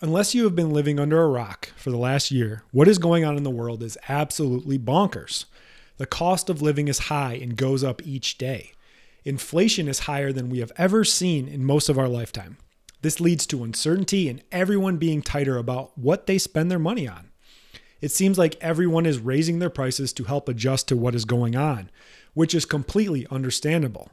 unless you have been living under a rock for the last year, what is going on in the world is absolutely bonkers. The cost of living is high and goes up each day. Inflation is higher than we have ever seen in most of our lifetime. This leads to uncertainty and everyone being tighter about what they spend their money on. It seems like everyone is raising their prices to help adjust to what is going on, which is completely understandable.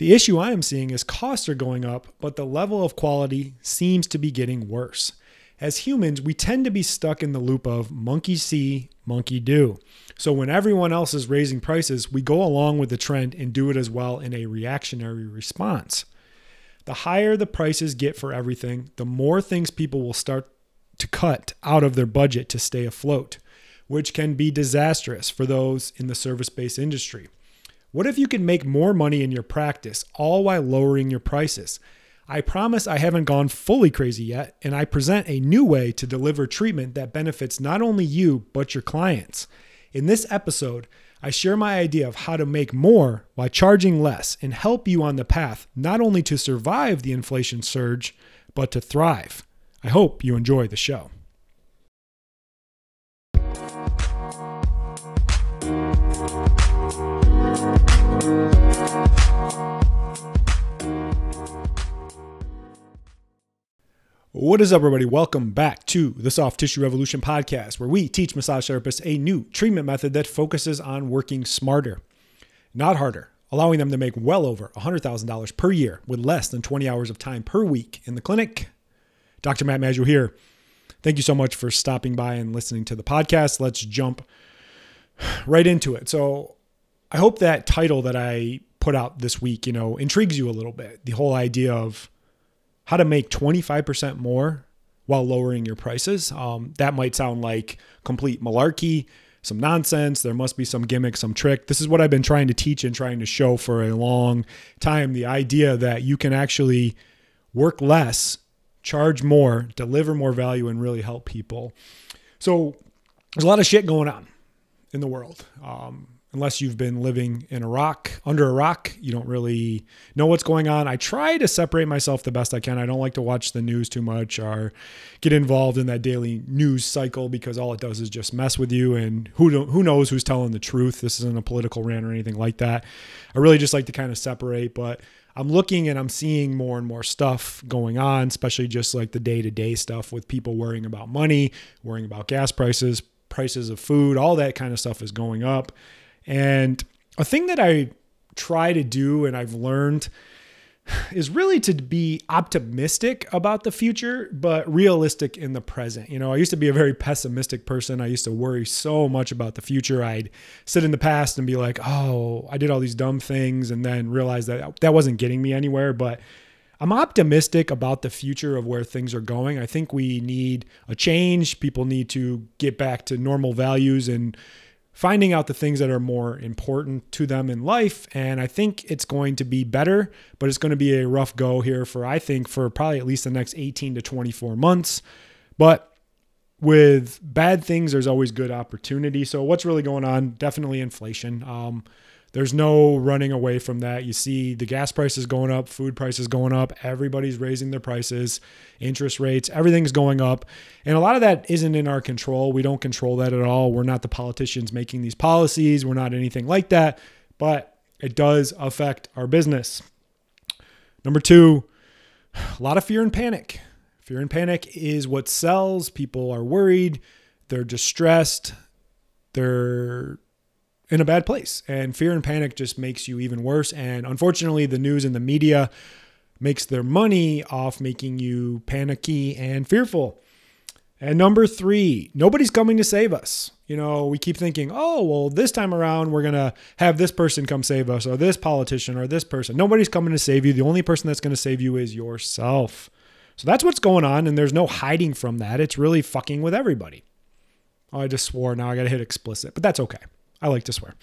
The issue I am seeing is costs are going up, but the level of quality seems to be getting worse. As humans, we tend to be stuck in the loop of monkey see, monkey do. So when everyone else is raising prices, we go along with the trend and do it as well in a reactionary response. The higher the prices get for everything, the more things people will start to cut out of their budget to stay afloat, which can be disastrous for those in the service based industry. What if you could make more money in your practice all while lowering your prices? I promise I haven't gone fully crazy yet, and I present a new way to deliver treatment that benefits not only you, but your clients. In this episode, I share my idea of how to make more while charging less and help you on the path not only to survive the inflation surge, but to thrive. I hope you enjoy the show. What is up, everybody? Welcome back to the Soft Tissue Revolution podcast, where we teach massage therapists a new treatment method that focuses on working smarter, not harder, allowing them to make well over $100,000 per year with less than 20 hours of time per week in the clinic. Dr. Matt Maggio here. Thank you so much for stopping by and listening to the podcast. Let's jump right into it. So, I hope that title that I put out this week, you know, intrigues you a little bit. The whole idea of how to make 25% more while lowering your prices. Um, that might sound like complete malarkey, some nonsense. There must be some gimmick, some trick. This is what I've been trying to teach and trying to show for a long time the idea that you can actually work less, charge more, deliver more value, and really help people. So there's a lot of shit going on in the world. Um, unless you've been living in a rock under a rock you don't really know what's going on. I try to separate myself the best i can. I don't like to watch the news too much or get involved in that daily news cycle because all it does is just mess with you and who who knows who's telling the truth. This isn't a political rant or anything like that. I really just like to kind of separate but I'm looking and I'm seeing more and more stuff going on, especially just like the day to day stuff with people worrying about money, worrying about gas prices, prices of food, all that kind of stuff is going up. And a thing that I try to do and I've learned is really to be optimistic about the future, but realistic in the present. You know, I used to be a very pessimistic person. I used to worry so much about the future. I'd sit in the past and be like, oh, I did all these dumb things, and then realize that that wasn't getting me anywhere. But I'm optimistic about the future of where things are going. I think we need a change. People need to get back to normal values and finding out the things that are more important to them in life. And I think it's going to be better, but it's going to be a rough go here for, I think, for probably at least the next 18 to 24 months. But with bad things, there's always good opportunity. So, what's really going on? Definitely inflation. Um, there's no running away from that. You see the gas prices going up, food prices going up, everybody's raising their prices, interest rates, everything's going up. And a lot of that isn't in our control. We don't control that at all. We're not the politicians making these policies, we're not anything like that, but it does affect our business. Number two, a lot of fear and panic. Fear and panic is what sells. People are worried, they're distressed, they're in a bad place. And fear and panic just makes you even worse. And unfortunately, the news and the media makes their money off making you panicky and fearful. And number three, nobody's coming to save us. You know, we keep thinking, oh, well, this time around, we're going to have this person come save us, or this politician, or this person. Nobody's coming to save you. The only person that's going to save you is yourself. So that's what's going on. And there's no hiding from that. It's really fucking with everybody. Oh, I just swore. Now I got to hit explicit, but that's okay. I like to swear.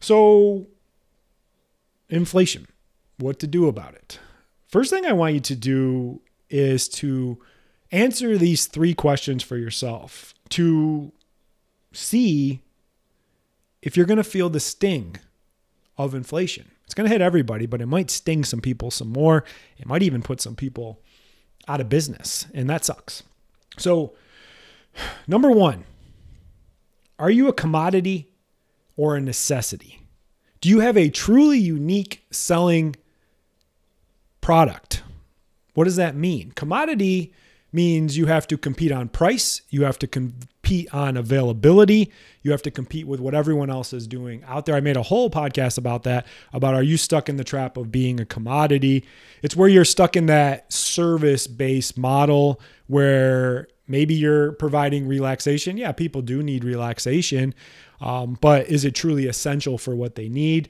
So, inflation, what to do about it? First thing I want you to do is to answer these three questions for yourself to see if you're going to feel the sting of inflation. It's going to hit everybody, but it might sting some people some more. It might even put some people out of business, and that sucks. So, number one, are you a commodity or a necessity? Do you have a truly unique selling product? What does that mean? Commodity means you have to compete on price, you have to compete on availability, you have to compete with what everyone else is doing out there. I made a whole podcast about that about are you stuck in the trap of being a commodity? It's where you're stuck in that service-based model where maybe you're providing relaxation. Yeah, people do need relaxation, um, but is it truly essential for what they need?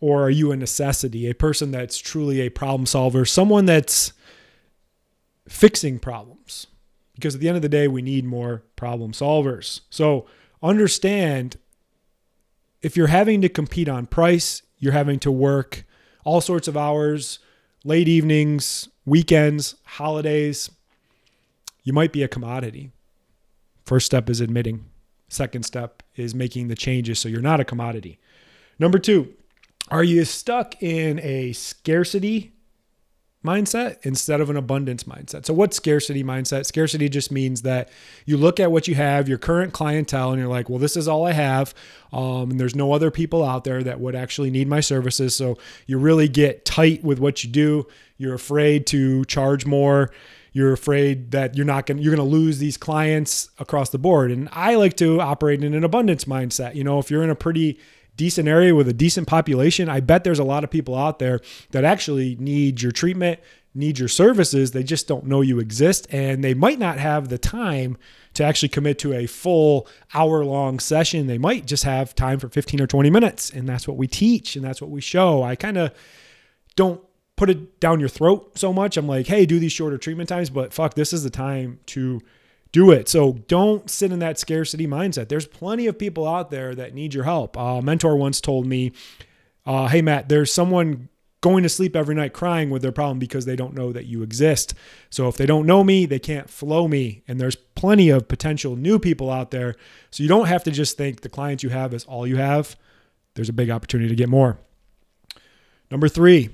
Or are you a necessity, a person that's truly a problem solver, someone that's fixing problems? Because at the end of the day, we need more problem solvers. So understand if you're having to compete on price, you're having to work all sorts of hours, late evenings, weekends, holidays, you might be a commodity. First step is admitting. Second step is making the changes so you're not a commodity. Number two, are you stuck in a scarcity mindset instead of an abundance mindset? So, what's scarcity mindset? Scarcity just means that you look at what you have, your current clientele, and you're like, well, this is all I have. Um, and there's no other people out there that would actually need my services. So, you really get tight with what you do. You're afraid to charge more you're afraid that you're not going you're going to lose these clients across the board. And i like to operate in an abundance mindset. You know if you're in a pretty decent area with a decent population i bet there's a lot of people out there that actually need your treatment need your services. They just don't know you exist and they might not have the time to actually commit to a full hour long session. They might just have time for 15 or 20 minutes and that's what we teach and that's what we show. I kind of don't put it down your throat so much. I'm like, hey, do these shorter treatment times, but fuck, this is the time to do it. So don't sit in that scarcity mindset. There's plenty of people out there that need your help. Uh, a mentor once told me, uh, hey, Matt, there's someone going to sleep every night crying with their problem because they don't know that you exist. So if they don't know me, they can't flow me. And there's plenty of potential new people out there. So you don't have to just think the clients you have is all you have. There's a big opportunity to get more. Number three,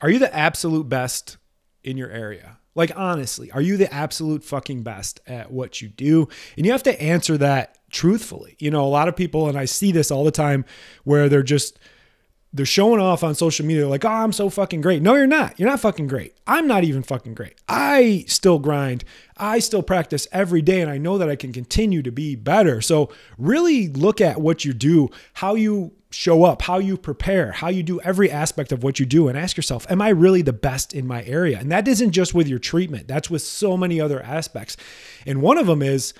are you the absolute best in your area? Like, honestly, are you the absolute fucking best at what you do? And you have to answer that truthfully. You know, a lot of people, and I see this all the time where they're just, they're showing off on social media like, oh, I'm so fucking great. No, you're not. You're not fucking great. I'm not even fucking great. I still grind. I still practice every day, and I know that I can continue to be better. So, really look at what you do, how you show up, how you prepare, how you do every aspect of what you do, and ask yourself, Am I really the best in my area? And that isn't just with your treatment, that's with so many other aspects. And one of them is,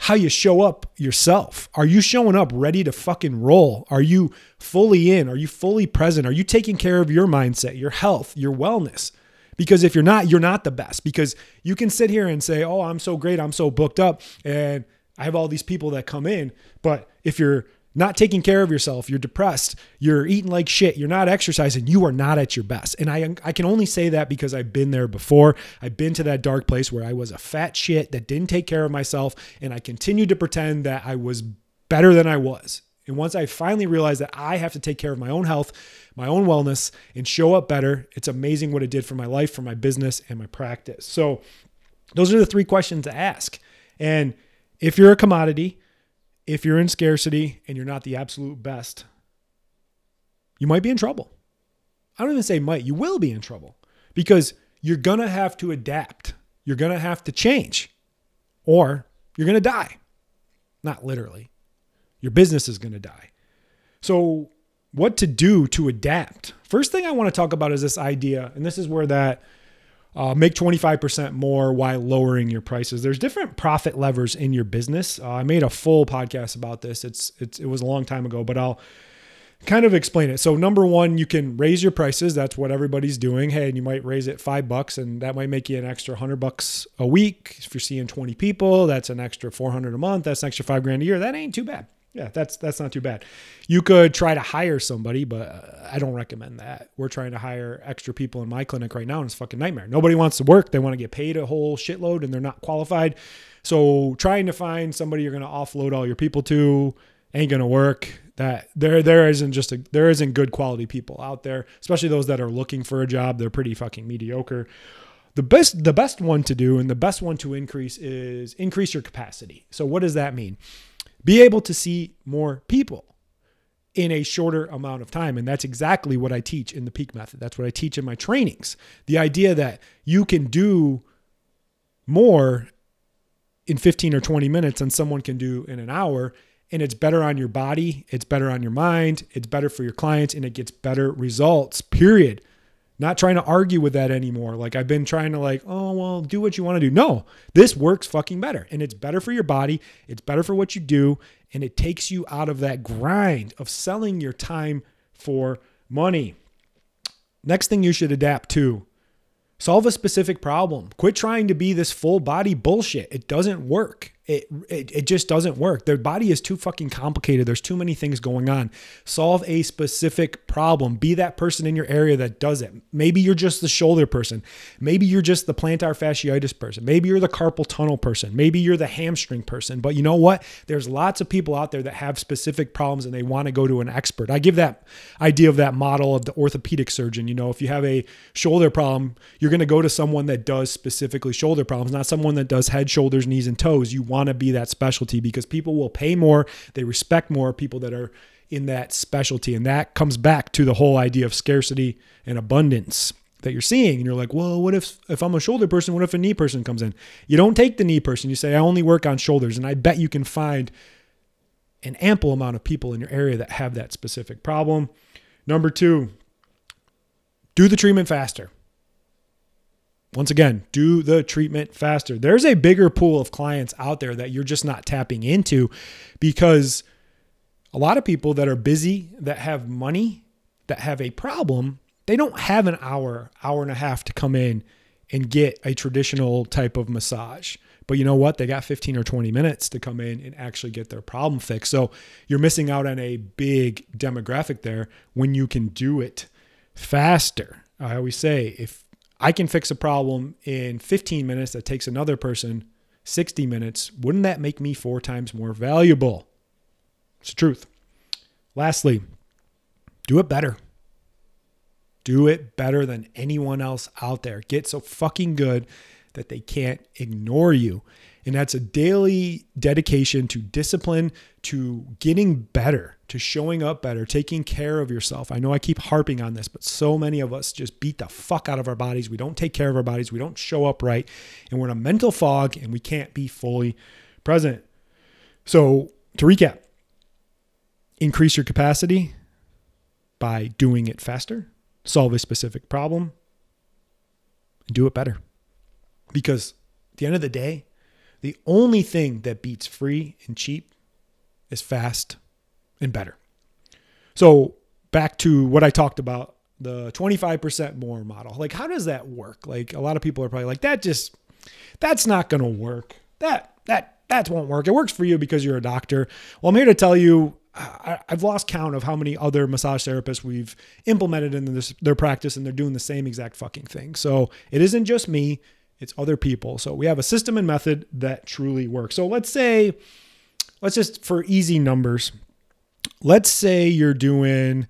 how you show up yourself. Are you showing up ready to fucking roll? Are you fully in? Are you fully present? Are you taking care of your mindset, your health, your wellness? Because if you're not, you're not the best. Because you can sit here and say, oh, I'm so great, I'm so booked up, and I have all these people that come in. But if you're not taking care of yourself, you're depressed, you're eating like shit, you're not exercising, you are not at your best. And I I can only say that because I've been there before. I've been to that dark place where I was a fat shit that didn't take care of myself and I continued to pretend that I was better than I was. And once I finally realized that I have to take care of my own health, my own wellness, and show up better, it's amazing what it did for my life, for my business, and my practice. So, those are the three questions to ask. And if you're a commodity, if you're in scarcity and you're not the absolute best, you might be in trouble. I don't even say might, you will be in trouble because you're going to have to adapt. You're going to have to change or you're going to die. Not literally. Your business is going to die. So, what to do to adapt? First thing I want to talk about is this idea, and this is where that uh, make 25% more while lowering your prices. There's different profit levers in your business. Uh, I made a full podcast about this. It's, it's it was a long time ago, but I'll kind of explain it. So number one, you can raise your prices. That's what everybody's doing. Hey, and you might raise it five bucks, and that might make you an extra hundred bucks a week. If you're seeing 20 people, that's an extra 400 a month. That's an extra five grand a year. That ain't too bad. Yeah, that's that's not too bad. You could try to hire somebody, but uh, I don't recommend that. We're trying to hire extra people in my clinic right now, and it's fucking nightmare. Nobody wants to work. They want to get paid a whole shitload, and they're not qualified. So trying to find somebody you're going to offload all your people to ain't going to work. That there there isn't just a there isn't good quality people out there, especially those that are looking for a job. They're pretty fucking mediocre. the best the best one to do and the best one to increase is increase your capacity. So what does that mean? Be able to see more people in a shorter amount of time. And that's exactly what I teach in the peak method. That's what I teach in my trainings. The idea that you can do more in 15 or 20 minutes than someone can do in an hour. And it's better on your body, it's better on your mind, it's better for your clients, and it gets better results, period. Not trying to argue with that anymore. Like I've been trying to like, oh well, do what you want to do. No, this works fucking better. And it's better for your body, it's better for what you do, and it takes you out of that grind of selling your time for money. Next thing you should adapt to solve a specific problem. Quit trying to be this full body bullshit. It doesn't work. It, it, it just doesn't work. Their body is too fucking complicated. There's too many things going on. Solve a specific problem. Be that person in your area that does it. Maybe you're just the shoulder person. Maybe you're just the plantar fasciitis person. Maybe you're the carpal tunnel person. Maybe you're the hamstring person. But you know what? There's lots of people out there that have specific problems and they want to go to an expert. I give that idea of that model of the orthopedic surgeon. You know, if you have a shoulder problem, you're going to go to someone that does specifically shoulder problems, not someone that does head, shoulders, knees, and toes. You want want to be that specialty because people will pay more, they respect more people that are in that specialty. And that comes back to the whole idea of scarcity and abundance that you're seeing. And you're like, well, what if if I'm a shoulder person, what if a knee person comes in? You don't take the knee person. You say, I only work on shoulders. And I bet you can find an ample amount of people in your area that have that specific problem. Number two, do the treatment faster. Once again, do the treatment faster. There's a bigger pool of clients out there that you're just not tapping into because a lot of people that are busy, that have money, that have a problem, they don't have an hour, hour and a half to come in and get a traditional type of massage. But you know what? They got 15 or 20 minutes to come in and actually get their problem fixed. So you're missing out on a big demographic there when you can do it faster. I always say if I can fix a problem in 15 minutes that takes another person 60 minutes. Wouldn't that make me four times more valuable? It's the truth. Lastly, do it better. Do it better than anyone else out there. Get so fucking good that they can't ignore you. And that's a daily dedication to discipline, to getting better, to showing up better, taking care of yourself. I know I keep harping on this, but so many of us just beat the fuck out of our bodies. We don't take care of our bodies. We don't show up right. And we're in a mental fog and we can't be fully present. So, to recap, increase your capacity by doing it faster, solve a specific problem, and do it better. Because at the end of the day, the only thing that beats free and cheap is fast and better. So, back to what I talked about the 25% more model. Like, how does that work? Like, a lot of people are probably like, that just, that's not going to work. That, that, that won't work. It works for you because you're a doctor. Well, I'm here to tell you, I, have lost count of how many other massage therapists we've implemented in this, their practice, and they're doing the same exact fucking thing. So it isn't just me it's other people. So we have a system and method that truly works. So let's say, let's just for easy numbers, let's say you're doing,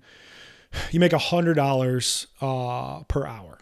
you make a hundred dollars uh, per hour,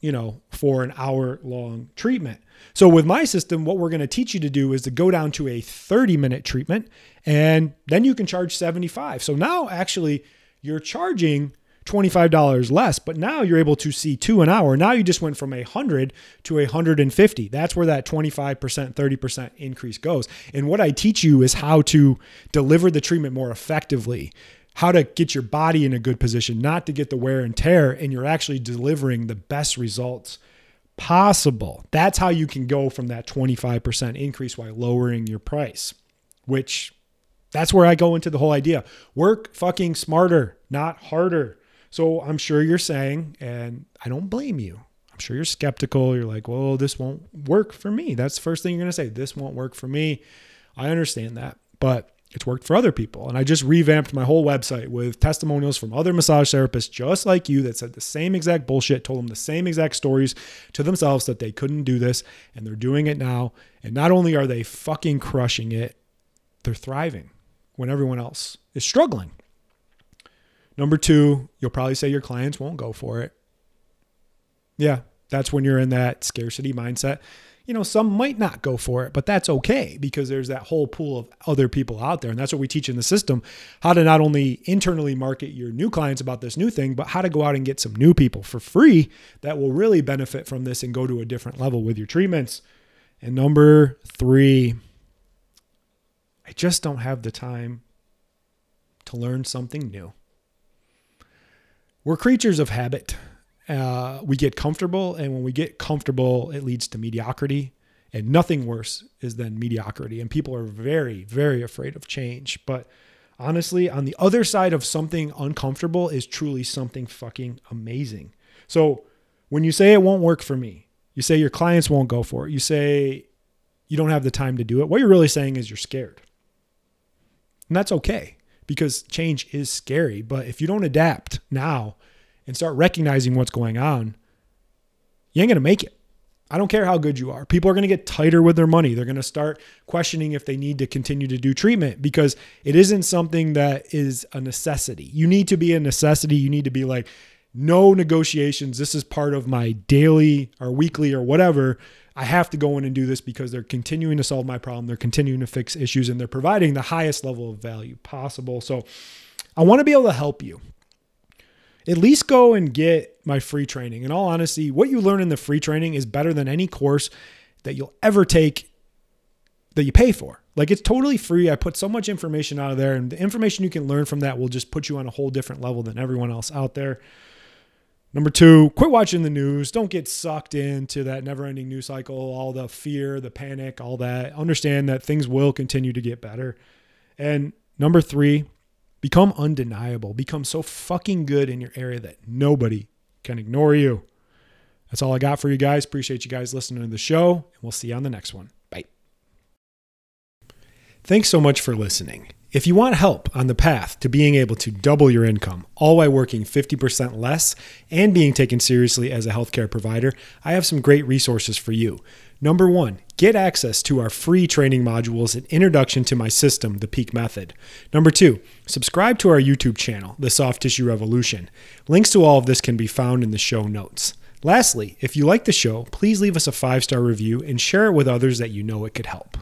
you know, for an hour long treatment. So with my system, what we're going to teach you to do is to go down to a 30 minute treatment and then you can charge 75. So now actually you're charging $25 less, but now you're able to see two an hour. Now you just went from a 100 to a 150. That's where that 25%, 30% increase goes. And what I teach you is how to deliver the treatment more effectively, how to get your body in a good position, not to get the wear and tear, and you're actually delivering the best results possible. That's how you can go from that 25% increase while lowering your price, which that's where I go into the whole idea. Work fucking smarter, not harder. So I'm sure you're saying, and I don't blame you. I'm sure you're skeptical. You're like, well, this won't work for me. That's the first thing you're going to say. This won't work for me. I understand that, but it's worked for other people. And I just revamped my whole website with testimonials from other massage therapists just like you that said the same exact bullshit, told them the same exact stories to themselves that they couldn't do this. And they're doing it now. And not only are they fucking crushing it, they're thriving when everyone else is struggling. Number two, you'll probably say your clients won't go for it. Yeah, That's when you're in that scarcity mindset. You know, some might not go for it, but that's okay because there's that whole pool of other people out there. And that's what we teach in the system how to not only internally market your new clients about this new thing, but how to go out and get some new people for free that will really benefit from this and go to a different level with your treatments. And number three, I just don't have the time to learn something new. We're creatures of habit. Uh, we get comfortable, and when we get comfortable, it leads to mediocrity. And nothing worse is than mediocrity. And people are very, very afraid of change. But honestly, on the other side of something uncomfortable is truly something fucking amazing. So when you say it won't work for me, you say your clients won't go for it, you say you don't have the time to do it, what you're really saying is you're scared. And that's okay because change is scary. But if you don't adapt now and start recognizing what's going on, you ain't going to make it. I don't care how good you are. People are going to get tighter with their money. They're going to start questioning if they need to continue to do treatment because it isn't something that is a necessity. You need to be a necessity. You need to be like, no negotiations. This is part of my daily or weekly or whatever. I have to go in and do this because they're continuing to solve my problem. They're continuing to fix issues and they're providing the highest level of value possible. So I want to be able to help you. At least go and get my free training. In all honesty, what you learn in the free training is better than any course that you'll ever take that you pay for. Like it's totally free. I put so much information out of there, and the information you can learn from that will just put you on a whole different level than everyone else out there. Number two, quit watching the news. Don't get sucked into that never ending news cycle, all the fear, the panic, all that. Understand that things will continue to get better. And number three, become undeniable. Become so fucking good in your area that nobody can ignore you. That's all I got for you guys. Appreciate you guys listening to the show, and we'll see you on the next one. Bye. Thanks so much for listening. If you want help on the path to being able to double your income, all while working 50% less and being taken seriously as a healthcare provider, I have some great resources for you. Number one, get access to our free training modules and introduction to my system, the Peak Method. Number two, subscribe to our YouTube channel, The Soft Tissue Revolution. Links to all of this can be found in the show notes. Lastly, if you like the show, please leave us a five star review and share it with others that you know it could help.